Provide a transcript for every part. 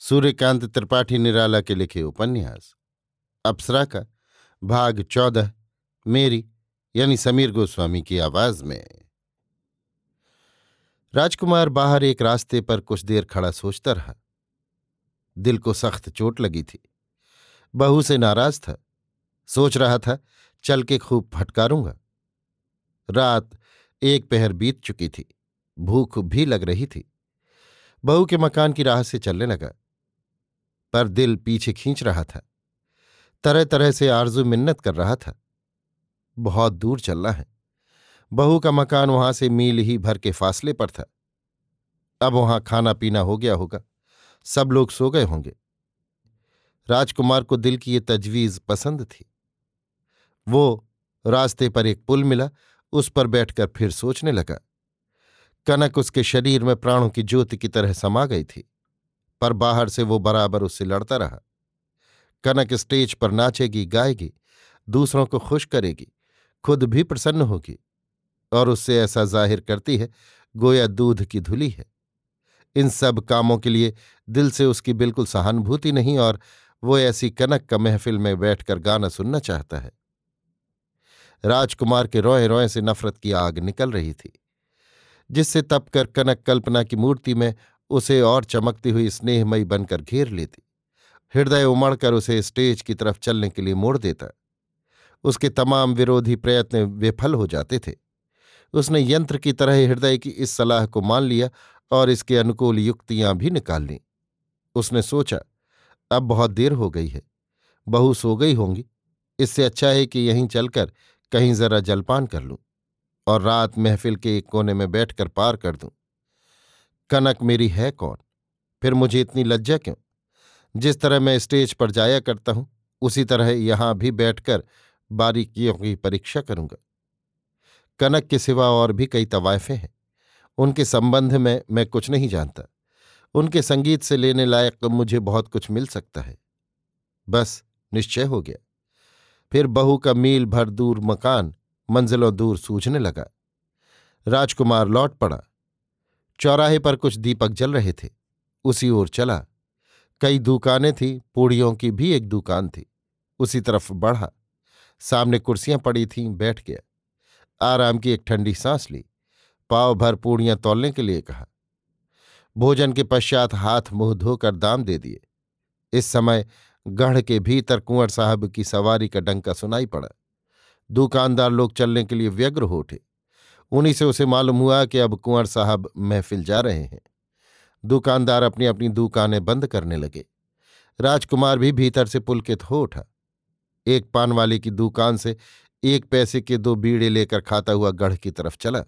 सूर्यकांत त्रिपाठी निराला के लिखे उपन्यास। अप्सरा का, भाग चौदह, मेरी, यानी समीर गोस्वामी की आवाज़ में। राजकुमार बाहर एक रास्ते पर कुछ देर खड़ा सोचता रहा। दिल को सख्त चोट लगी थी। बहू से नाराज़ था। सोच रहा था, चल के खूब फटकारूँगा। रात एक पहर बीत चुकी थी। भूख भी लग रही थी। बहू के मकान की राह से चलने लगा। पर दिल पीछे खींच रहा था। तरह तरह से आरज़ू मिन्नत कर रहा था। बहुत दूर चलना है। बहू का मकान वहाँ से मील ही भर के फासले पर था। अब वहाँ खाना पीना हो गया होगा। सब लोग सो गए होंगे। राजकुमार को दिल की ये तजवीज पसंद थी। वो रास्ते पर एक पुल मिला, उस पर बैठकर फिर सोचने लगा। कनक उसके शरीर में प्राणों की ज्योति की तरह समा गई थी। पर बाहर से वो बराबर उससे लड़ता रहा। कनक स्टेज पर नाचेगी, गाएगी, दूसरों को खुश करेगी, खुद भी प्रसन्न होगी और उससे ऐसा ज़ाहिर करती है, गोया दूध की धुली है। इन सब कामों के लिए दिल से उसकी बिल्कुल सहानुभूति नहीं और वो ऐसी कनक का महफिल में बैठकर गाना सुनना चाहता है। राजकुमार के रोए रोए से नफरत की आग निकल रही थी, जिससे तपकर कनक कल्पना की मूर्ति में उसे और चमकती हुई स्नेहमयी बनकर घेर लेती। हृदय उमड़कर उसे स्टेज की तरफ़ चलने के लिए मोड़ देता। उसके तमाम विरोधी प्रयत्न विफल हो जाते थे। उसने यंत्र की तरह हृदय की इस सलाह को मान लिया और इसके अनुकूल युक्तियाँ भी निकाल लीं। उसने सोचा, अब बहुत देर हो गई है। बहू सो गई होंगी। इससे अच्छा है कि यहीं चलकर कहीं जरा जलपान कर लूँ और रात महफिल के एक कोने में बैठकर पार कर दूँ। कनक मेरी है कौन? फिर मुझे इतनी लज्जा क्यों? जिस तरह मैं स्टेज पर जाया करता हूँ, उसी तरह यहाँ भी बैठकर बारीकियों की परीक्षा करूँगा। कनक के सिवा और भी कई तवायफे हैं। उनके संबंध में मैं कुछ नहीं जानता। उनके संगीत से लेने लायक मुझे बहुत कुछ मिल सकता है। बस, निश्चय हो गया। फिर बहू का मील भर दूर मकान, मंजिलों दूर सूझने लगा। राजकुमार लौट पड़ा। चौराहे पर कुछ दीपक जल रहे थे। उसी ओर चला। कई दुकानें थीं, पूड़ियों की भी एक दुकान थी। उसी तरफ़ बढ़ा। सामने कुर्सियाँ पड़ी थीं, बैठ गया। आराम की एक ठंडी सांस ली। पाव भर पूड़ियाँ तोलने के लिए कहा। भोजन के पश्चात हाथ मुँह धोकर दाम दे दिए। इस समय गढ़ के भीतर कुंवर साहब की सवारी का डंका सुनाई पड़ा। दुकानदार लोग चलने के लिए व्यग्र हो उठे। उन्हीं से उसे मालूम हुआ कि अब कुंवर साहब महफिल जा रहे हैं। दुकानदार अपनी अपनी दुकानें बंद करने लगे। राजकुमार भी भीतर से पुलकित हो उठा। एक पान वाले की दुकान से एक पैसे के दो बीड़े लेकर खाता हुआ गढ़ की तरफ़ चला।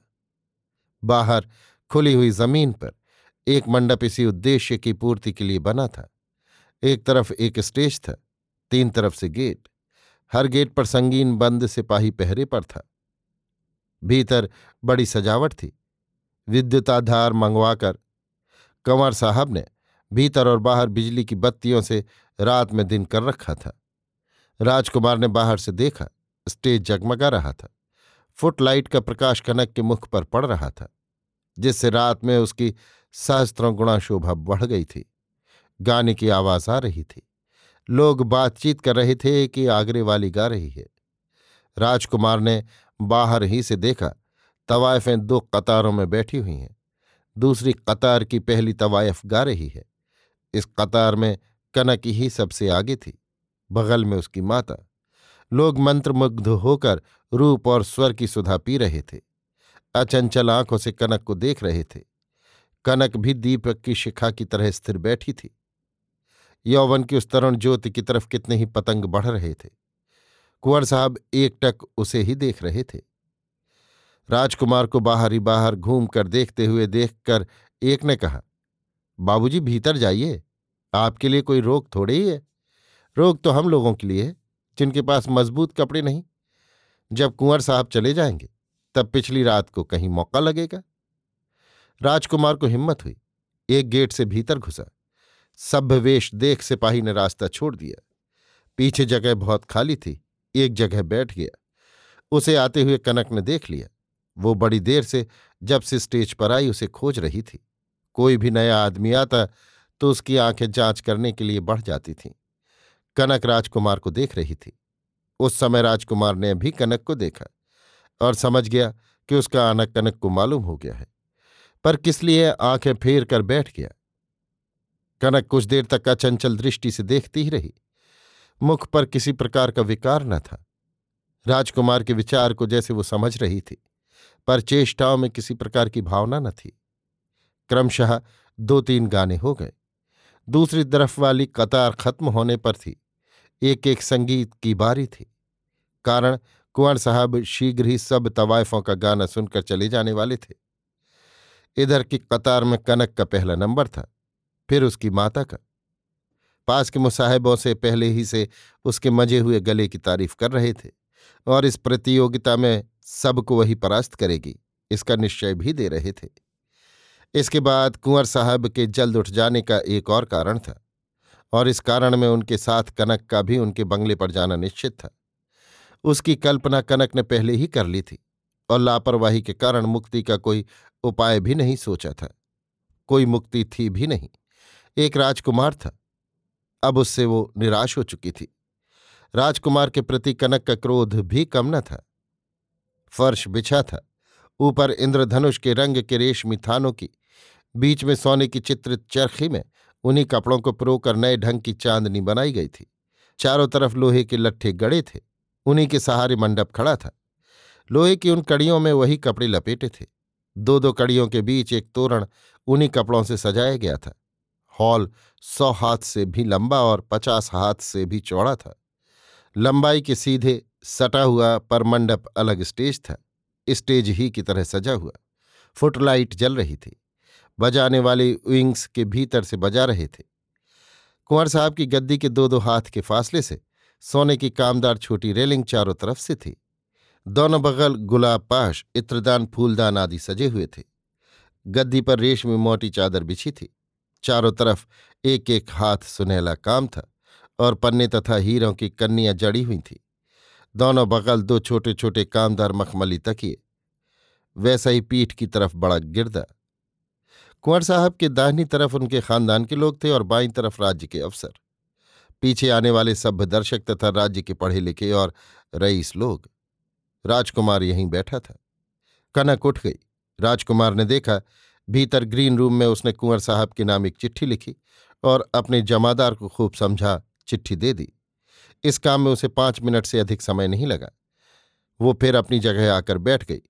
बाहर खुली हुई ज़मीन पर एक मंडप इसी उद्देश्य की पूर्ति के लिए बना था। एक तरफ़ एक स्टेज था, तीन तरफ़ से गेट। हर गेट पर संगीन बंद सिपाही पहरे पर था। भीतर बड़ी सजावट थी। विद्युताधार मंगवाकर कंवर साहब ने भीतर और बाहर बिजली की बत्तियों से रात में दिन कर रखा था। राजकुमार ने बाहर से देखा, स्टेज जगमगा रहा था। फुटलाइट का प्रकाश कनक के मुख पर पड़ रहा था, जिससे रात में उसकी सहस्त्रों गुणा शोभा बढ़ गई थी। गाने की आवाज़ आ रही थी। लोग बातचीत कर रहे थे कि आगरे वाली गा रही है। राजकुमार ने बाहर ही से देखा, तवायफें दो कतारों में बैठी हुई हैं। दूसरी कतार की पहली तवायफ गा रही है। इस कतार में कनक ही सबसे आगे थी, बगल में उसकी माता। लोग मंत्रमुग्ध होकर रूप और स्वर की सुधा पी रहे थे। अचंचल आँखों से कनक को देख रहे थे। कनक भी दीपक की शिखा की तरह स्थिर बैठी थी। यौवन की उस तरुण ज्योति की तरफ़ कितने ही पतंग बढ़ रहे थे। कुंवर साहब एकटक उसे ही देख रहे थे। राजकुमार को बाहर ही बाहर घूम कर देखते हुए देखकर एक ने कहा, बाबूजी, भीतर जाइए। आपके लिए कोई रोग थोड़े ही है। रोग तो हम लोगों के लिए है, जिनके पास मज़बूत कपड़े नहीं। जब कुंवर साहब चले जाएँगे, तब पिछली रात को कहीं मौका लगेगा। राजकुमार को हिम्मत हुई। एक गेट से भीतर घुसा। सभ्यवेश देख सिपाही ने रास्ता छोड़ दिया। पीछे जगह बहुत खाली थी। एक जगह बैठ गया। उसे आते हुए कनक ने देख लिया। वो बड़ी देर से जब से स्टेज पर आई, उसे खोज रही थी। कोई भी नया आदमी आता तो उसकी आँखें जाँच करने के लिए बढ़ जाती थीं। कनक राजकुमार को देख रही थी। उस समय राजकुमार ने भी कनक को देखा और समझ गया कि उसका आना कनक को मालूम हो गया है। पर किस लिए आँखें फेर कर बैठ गया? कनक कुछ देर तक अचंचल दृष्टि से देखती ही रही। मुख पर किसी प्रकार का विकार न था। राजकुमार के विचार को जैसे वो समझ रही थी, पर चेष्टाओं में किसी प्रकार की भावना न थी। क्रमशः दो तीन गाने हो गए। दूसरी तरफ़ वाली कतार खत्म होने पर थी। एक एक संगीत की बारी थी। कारण, कुंवर साहब शीघ्र ही सब तवायफों का गाना सुनकर चले जाने वाले थे। इधर की कतार में कनक का पहला नंबर था, फिर उसकी माता का। पास के मुसाहिबों से पहले ही से उसके मज़े हुए गले की तारीफ़ कर रहे थे और इस प्रतियोगिता में सबको वही परास्त करेगी, इसका निश्चय भी दे रहे थे। इसके बाद कुंवर साहब के जल्द उठ जाने का एक और कारण था और इस कारण में उनके साथ कनक का भी उनके बंगले पर जाना निश्चित था। उसकी कल्पना कनक ने पहले ही कर ली थी और लापरवाही के कारण मुक्ति का कोई उपाय भी नहीं सोचा था। कोई मुक्ति थी भी नहीं। एक राजकुमार था अब उससे वो निराश हो चुकी थी। राजकुमार के प्रति कनक का क्रोध भी कम न था। फर्श बिछा था। ऊपर इंद्रधनुष के रंग के रेशमी थानों की, बीच में सोने की चित्रित चरखी में उन्हीं कपड़ों को प्रोकर नए ढंग की चांदनी बनाई गई थी। चारों तरफ़ लोहे के लट्ठे गड़े थे। उन्हीं के सहारे मंडप खड़ा था। लोहे की उन कड़ियों में वही कपड़े लपेटे थे। दो दो कड़ियों के बीच एक तोरण उन्हीं कपड़ों से सजाया गया था। हॉल सौ हाथ से भी लंबा और पचास हाथ से भी चौड़ा था। लंबाई के सीधे सटा हुआ पर मंडप अलग स्टेज था। स्टेज ही की तरह सजा हुआ। फुटलाइट जल रही थी। बजाने वाले विंग्स के भीतर से बजा रहे थे। कुंवर साहब की गद्दी के दो दो हाथ के फासले से सोने की कामदार छोटी रेलिंग चारों तरफ़ से थी। दोनों बगल गुलाब पाश, इत्रदान, फूलदान आदि सजे हुए थे। गद्दी पर रेशमी मोटी चादर बिछी थी। चारों तरफ़ एक एक हाथ सुनहला काम था और पन्ने तथा हीरों की कन्नियाँ जड़ी हुई थी। दोनों बगल दो छोटे छोटे कामदार मखमली तकिए। वैसा ही पीठ की तरफ़ बड़ा गिरदा। कुंवर साहब के दाहिनी तरफ़ उनके खानदान के लोग थे और बाईं तरफ़ राज्य के अफसर। पीछे आने वाले सभ्य दर्शक तथा राज्य के पढ़े लिखे और रईस लोग। राजकुमार यहीं बैठा था। कनक उठ गई। राजकुमार ने देखा भीतर ग्रीन रूम में उसने कुंवर साहब के नाम एक चिट्ठी लिखी और अपने जमादार को खूब समझा चिट्ठी दे दी। इस काम में उसे पाँच मिनट से अधिक समय नहीं लगा। वो फिर अपनी जगह आकर बैठ गई।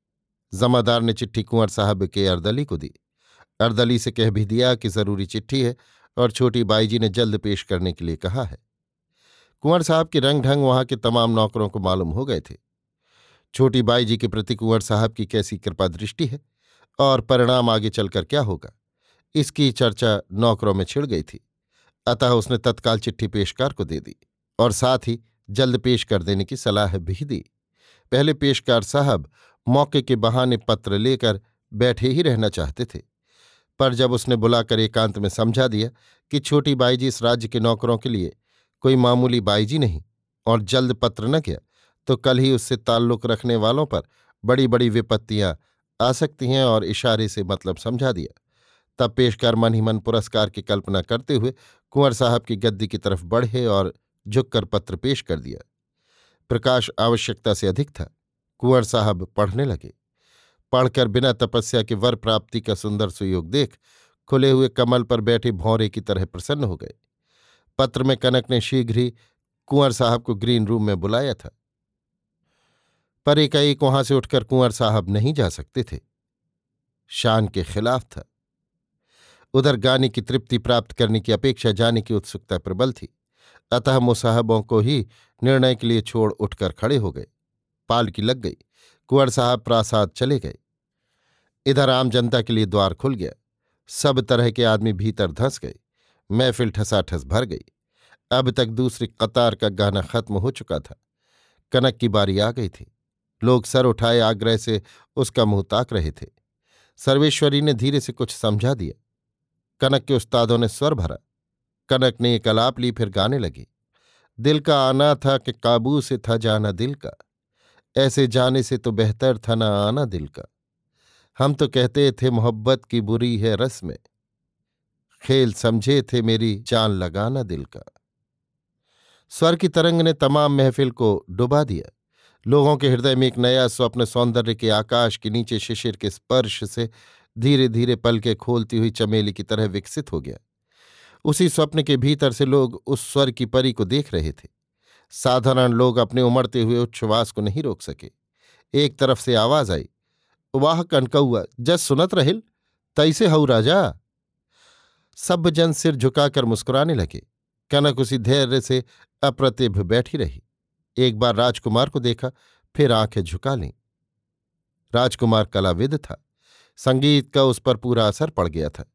जमादार ने चिट्ठी कुंवर साहब के अर्दली को दी। अर्दली से कह भी दिया कि ज़रूरी चिट्ठी है और छोटी बाई जी ने जल्द पेश करने के लिए कहा है। कुंवर साहब के रंग ढंग वहाँ के तमाम नौकरों को मालूम हो गए थे। छोटी बाई जी के प्रति कुंवर साहब की कैसी कृपा दृष्टि है? और परिणाम आगे चलकर क्या होगा? इसकी चर्चा नौकरों में छिड़ गई थी। अतः उसने तत्काल चिट्ठी पेशकार को दे दी और साथ ही जल्द पेश कर देने की सलाह भी दी। पहले पेशकार साहब मौके के बहाने पत्र लेकर बैठे ही रहना चाहते थे, पर जब उसने बुलाकर एकांत में समझा दिया कि छोटी बाईजी इस राज्य के नौकरों के लिए कोई मामूली बाईजी नहीं और जल्द पत्र न किया तो कल ही उससे ताल्लुक रखने वालों पर बड़ी बड़ी विपत्तियाँ आ सकती हैं और इशारे से मतलब समझा दिया। तब पेशकार मन ही मन पुरस्कार की कल्पना करते हुए कुंवर साहब की गद्दी की तरफ़ बढ़े और झुककर पत्र पेश कर दिया। प्रकाश आवश्यकता से अधिक था। कुंवर साहब पढ़ने लगे। पढ़कर बिना तपस्या के वर प्राप्ति का सुंदर सुयोग देख खुले हुए कमल पर बैठे भौरे की तरह प्रसन्न हो गए। पत्र में कनक ने शीघ्र ही कुंवर साहब को ग्रीन रूम में बुलाया था। पर एक वहाँ से उठकर कुंवर साहब नहीं जा सकते थे। शान के खिलाफ था। उधर गाने की तृप्ति प्राप्त करने की अपेक्षा जाने की उत्सुकता प्रबल थी। अतः मुसाहबों को ही निर्णय के लिए छोड़ उठकर खड़े हो गए। पाल की लग गई। कुंवर साहब प्रासाद चले गए। इधर आम जनता के लिए द्वार खुल गया। सब तरह के आदमी भीतर धंस गए। महफिल ठसाठस भर गई। अब तक दूसरी कतार का गाना खत्म हो चुका था। कनक की बारी आ गई थी। लोग सर उठाए आग्रह से उसका मुँह ताक रहे थे। सर्वेश्वरी ने धीरे से कुछ समझा दिया। कनक के उस्तादों ने स्वर भरा। कनक ने एक अलाप ली, फिर गाने लगी। दिल का आना था कि काबू से था जाना दिल का। ऐसे जाने से तो बेहतर था ना आना दिल का। हम तो कहते थे, मोहब्बत की बुरी है रस में। खेल समझे थे मेरी, जान लगाना दिल का। स्वर की तरंग ने तमाम महफिल को डुबा दिया। लोगों के हृदय में एक नया स्वप्न सौंदर्य के आकाश के नीचे शिशिर के स्पर्श से धीरे धीरे पलके खोलती हुई चमेली की तरह विकसित हो गया। उसी स्वप्न के भीतर से लोग उस स्वर की परी को देख रहे थे। साधारण लोग अपने उमड़ते हुए उच्छ्वास को नहीं रोक सके। एक तरफ़ से आवाज़ आई, वाह कनकौआ, जस सुनत रहिल, तैसे हऊ राजा? सब जन सिर झुकाकर मुस्कुराने लगे। कनक उसी धैर्य से अप्रतिभ बैठी रही। एक बार राजकुमार को देखा, फिर आँखें झुका लीं। राजकुमार कलाविद था। संगीत का उस पर पूरा असर पड़ गया था।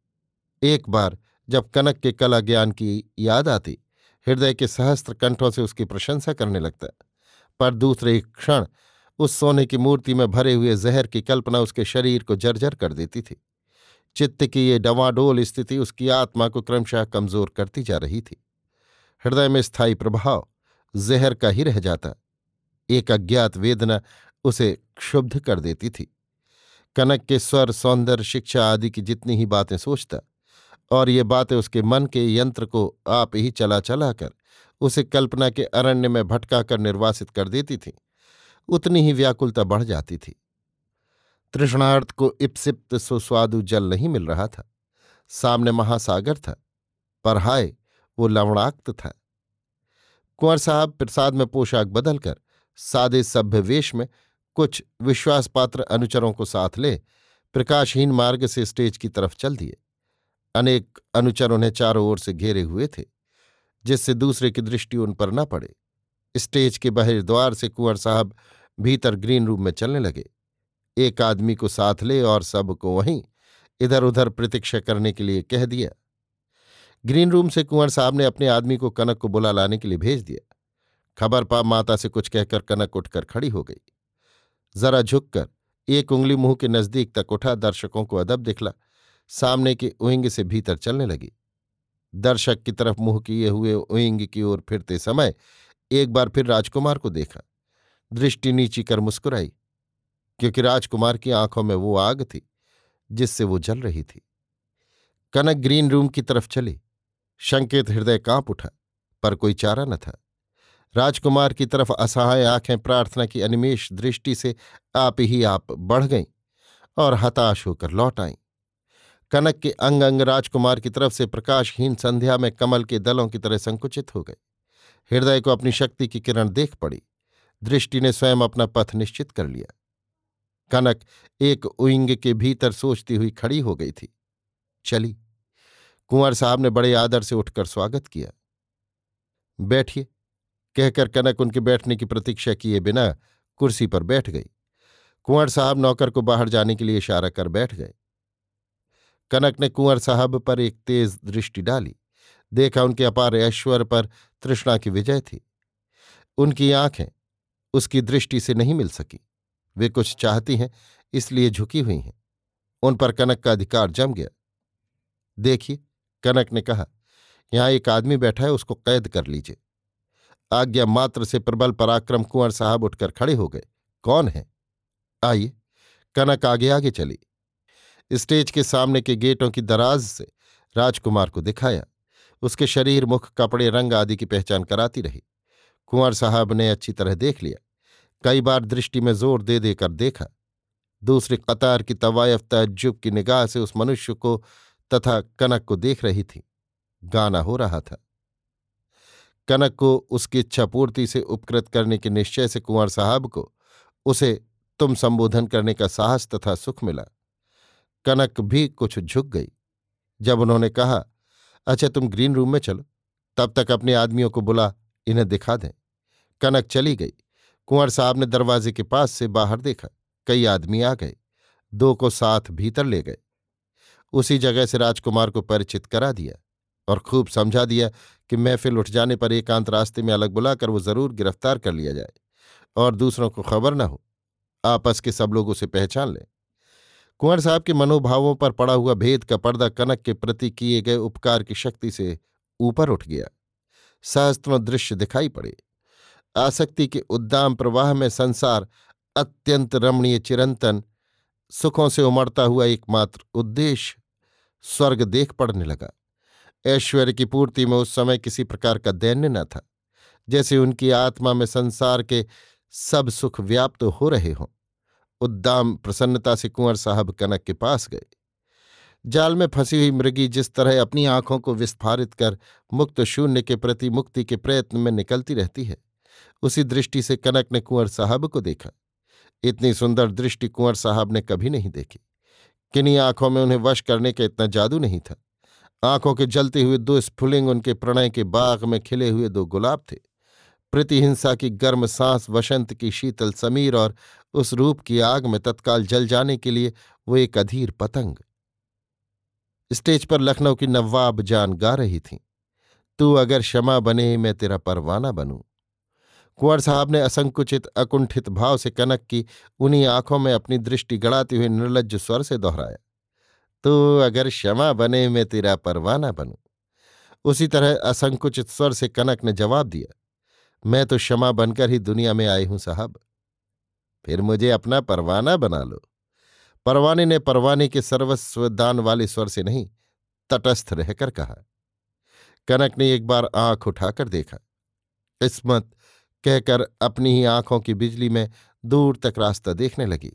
एक बार जब कनक के कला ज्ञान की याद आती, हृदय के सहस्त्र कंठों से उसकी प्रशंसा करने लगता। पर दूसरे क्षण उस सोने की मूर्ति में भरे हुए जहर की कल्पना उसके शरीर को जर्जर कर देती थी। चित्त की ये डवाडोल स्थिति उसकी आत्मा को क्रमशः कमज़ोर करती जा रही थी। हृदय में स्थायी प्रभाव जहर का ही रह जाता। एक अज्ञात वेदना उसे क्षुब्ध कर देती थी। कनक के स्वर, सौंदर्य, शिक्षा आदि की जितनी ही बातें सोचता, और ये बातें उसके मन के यंत्र को आप ही चला चला कर उसे कल्पना के अरण्य में भटका कर निर्वासित कर देती थी। उतनी ही व्याकुलता बढ़ जाती थी। तृष्णार्थ को इप्सिप्त सुस्वादु जल नहीं मिल रहा था। सामने महासागर था, पर हाय, वो लवणाक्त था। कुंवर साहब प्रसाद में पोशाक बदलकर, सादे सभ्य वेश में कुछ विश्वासपात्र अनुचरों को साथ ले प्रकाशहीन मार्ग से स्टेज की तरफ़ चल दिए। अनेक अनुचर उन्हें चारों ओर से घेरे हुए थे, जिससे दूसरे की दृष्टि उन पर न पड़े। स्टेज के बाहर द्वार से कुंवर साहब भीतर ग्रीन रूम में चलने लगे। एक आदमी को साथ ले और सबको वहीं इधर उधर प्रतीक्षा करने के लिए कह दिया ग्रीन रूम से कुंवर साहब ने अपने आदमी को कनक को बुला लाने के लिए भेज दिया। खबर पा माता से कुछ कहकर कनक उठकर खड़ी हो गई। जरा झुककर एक उंगली मुँह के नज़दीक तक उठा, दर्शकों को अदब दिखला। सामने के उइंग से भीतर चलने लगी। दर्शक की तरफ़ मुँह किए हुए उइंग की ओर फिरते समय एक बार फिर राजकुमार को देखा। दृष्टि नीची कर मुस्कुराई, क्योंकि राजकुमार की आँखों में वो आग थी, जिससे वो जल रही थी। कनक ग्रीन रूम की तरफ़ चली। शंकित हृदय काँप उठा, पर कोई चारा न था। राजकुमार की तरफ़ असहाय आँखें प्रार्थना की अनिमेश दृष्टि से आप ही आप बढ़ गईं और हताश होकर लौट आईं। कनक के अंग अंग राजकुमार की तरफ़ से प्रकाशहीन संध्या में कमल के दलों की तरह संकुचित हो गए हृदय को अपनी शक्ति की किरण देख पड़ी। दृष्टि ने स्वयं अपना पथ निश्चित कर लिया। कनक एक उइंग के भीतर सोचती हुई खड़ी हो गई थी। चली। कुंवर साहब ने बड़े आदर से उठकर स्वागत किया। बैठिए, कहकर कनक उनके बैठने की प्रतीक्षा किए बिना कुर्सी पर बैठ गई। कुंवर साहब नौकर को बाहर जाने के लिए इशारा कर बैठ गए। कनक ने कुंवर साहब पर एक तेज दृष्टि डाली। देखा उनके अपार ऐश्वर्य पर तृष्णा की विजय थी। उनकी आँखें उसकी दृष्टि से नहीं मिल सकी। वे कुछ चाहती हैं, इसलिए झुकी हुई हैं। उन पर कनक का अधिकार जम गया। देखिए कनक ने कहा, यहाँ एक आदमी बैठा है, उसको कैद कर लीजिए। आज्ञा मात्र से प्रबल पराक्रम कुंवर साहब उठकर खड़े हो गए। कौन है? आइए। कनक आगे आगे चली। स्टेज के सामने के गेटों की दराज से राजकुमार को दिखाया। उसके शरीर, मुख, कपड़े, रंग आदि की पहचान कराती रही। कुंवर साहब ने अच्छी तरह देख लिया। कई बार दृष्टि में ज़ोर दे देकर देखा। दूसरी कतार की तवायफ तजुब की निगाह से उस मनुष्य को तथा कनक को देख रही थी। गाना हो रहा था। कनक को उसकी इच्छा पूर्ति से उपकृत करने के निश्चय से कुंवर साहब को उसे तुम संबोधन करने का साहस तथा सुख मिला। कनक भी कुछ झुक गई। जब उन्होंने कहा अच्छा तुम ग्रीन रूम में चलो। तब तक अपने आदमियों को बुला, इन्हें दिखा दें। कनक चली गई। कुंवर साहब ने दरवाजे के पास से बाहर देखा। कई आदमी आ गए। दो को साथ भीतर ले गए। उसी जगह से राजकुमार को परिचित करा दिया और खूब समझा दिया कि महफिल उठ जाने पर एकांत रास्ते में अलग बुलाकर वो ज़रूर गिरफ़्तार कर लिया जाए और दूसरों को खबर न हो। आपस के सब लोग उसे पहचान लें। कुंवर साहब के मनोभावों पर पड़ा हुआ भेद का पर्दा कनक के प्रति किए गए उपकार की शक्ति से ऊपर उठ गया। सहस्त्रों दृश्य दिखाई पड़े। आसक्ति के उद्दाम प्रवाह में संसार अत्यंत रमणीय चिरंतन, सुखों से उमड़ता हुआ एकमात्र उद्देश्य स्वर्ग देख पड़ने लगा। ऐश्वर्य की पूर्ति में उस समय किसी प्रकार का दैन्य न था, जैसे उनकी आत्मा में संसार के सब सुख व्याप्त हो रहे हों। उद्दाम प्रसन्नता से कुंवर साहब कनक के पास गए। जाल में फंसी हुई मृगी जिस तरह अपनी आँखों को विस्फारित कर मुक्त शून्य के प्रति मुक्ति के प्रयत्न में निकलती रहती है, उसी दृष्टि से कनक ने कुंवर साहब को देखा। इतनी सुंदर दृष्टि कुंवर साहब ने कभी नहीं देखी। किन्हीं आँखों में उन्हें वश करने का इतना जादू नहीं था। आँखों के जलते हुए दो स्फुलिंग उनके प्रणय के बाग में खिले हुए दो गुलाब थे। प्रतिहिंसा की गर्म सांस वसंत की शीतल समीर और उस रूप की आग में तत्काल जल जाने के लिए वो एक अधीर पतंग। स्टेज पर लखनऊ की नवाब जान गा रही थी। तू अगर क्षमा बने, मैं तेरा परवाना बनूं। कुंवर साहब ने असंकुचित, अकुंठित भाव से कनक की उन्हीं आँखों में अपनी दृष्टि गड़ाती हुए निर्लज स्वर से दोहराया तो अगर क्षमा बने मैं तेरा परवाना बनू। उसी तरह असंकुचित स्वर से कनक ने जवाब दिया, मैं तो क्षमा बनकर ही दुनिया में आई हूँ साहब। फिर मुझे अपना परवाना बना लो। परवाने ने परवाने के सर्वस्व दान वाले स्वर से नहीं, तटस्थ रहकर कहा। कनक ने एक बार आँख उठाकर देखा किस्मत कहकर अपनी ही आँखों की बिजली में दूर तक रास्ता देखने लगी।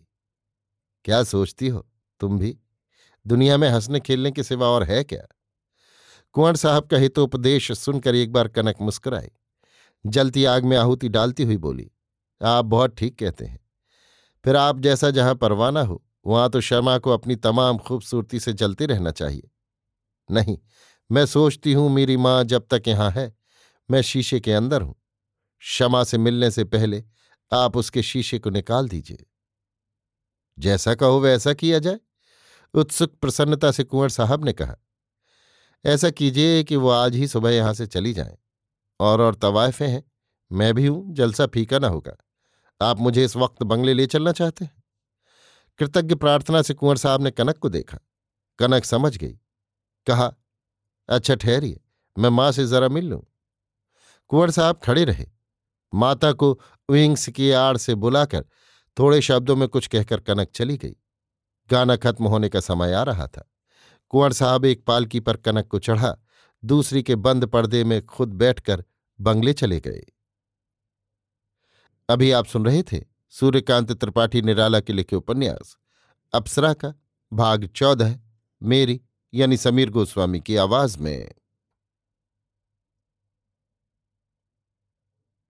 क्या सोचती हो तुम भी? दुनिया में हंसने खेलने के सिवा और है क्या? कुंवर साहब का हितोपदेश सुनकर एक बार कनक मुस्कुराई। जलती आग में आहुति डालती हुई बोली, आप बहुत ठीक कहते हैं। फिर आप जैसा जहाँ परवाना हो, वहाँ तो शर्मा को अपनी तमाम खूबसूरती से जलते रहना चाहिए। नहीं, मैं सोचती हूँ मेरी माँ जब तक यहाँ है, मैं शीशे के अंदर हूँ। क्षमा से मिलने से पहले आप उसके शीशे को निकाल दीजिए। जैसा कहो वैसा किया जाए, उत्सुक प्रसन्नता से कुंवर साहब ने कहा। ऐसा कीजिए कि वो आज ही सुबह यहाँ से चली जाएँ। और और तवायफे हैं, मैं भी हूँ, जलसा फीका ना होगा। आप मुझे इस वक्त बंगले ले चलना चाहते हैं? कृतज्ञ प्रार्थना से कुंवर साहब ने कनक को देखा। कनक समझ गई। कहा अच्छा ठहरिए, मैं माँ से जरा मिल लूँ। कुंवर साहब खड़े रहे। माता को विंग्स की आड़ से बुलाकर थोड़े शब्दों में कुछ कहकर कनक चली गई। गाना खत्म होने का समय आ रहा था। कुंवर साहब एक पालकी पर कनक को चढ़ा, दूसरी के बंद पर्दे में खुद बैठकर बंगले चले गए। अभी आप सुन रहे थे सूर्यकांत त्रिपाठी निराला के लिखे उपन्यास, अप्सरा का भाग चौदह, मेरी यानी समीर गोस्वामी की आवाज़ में।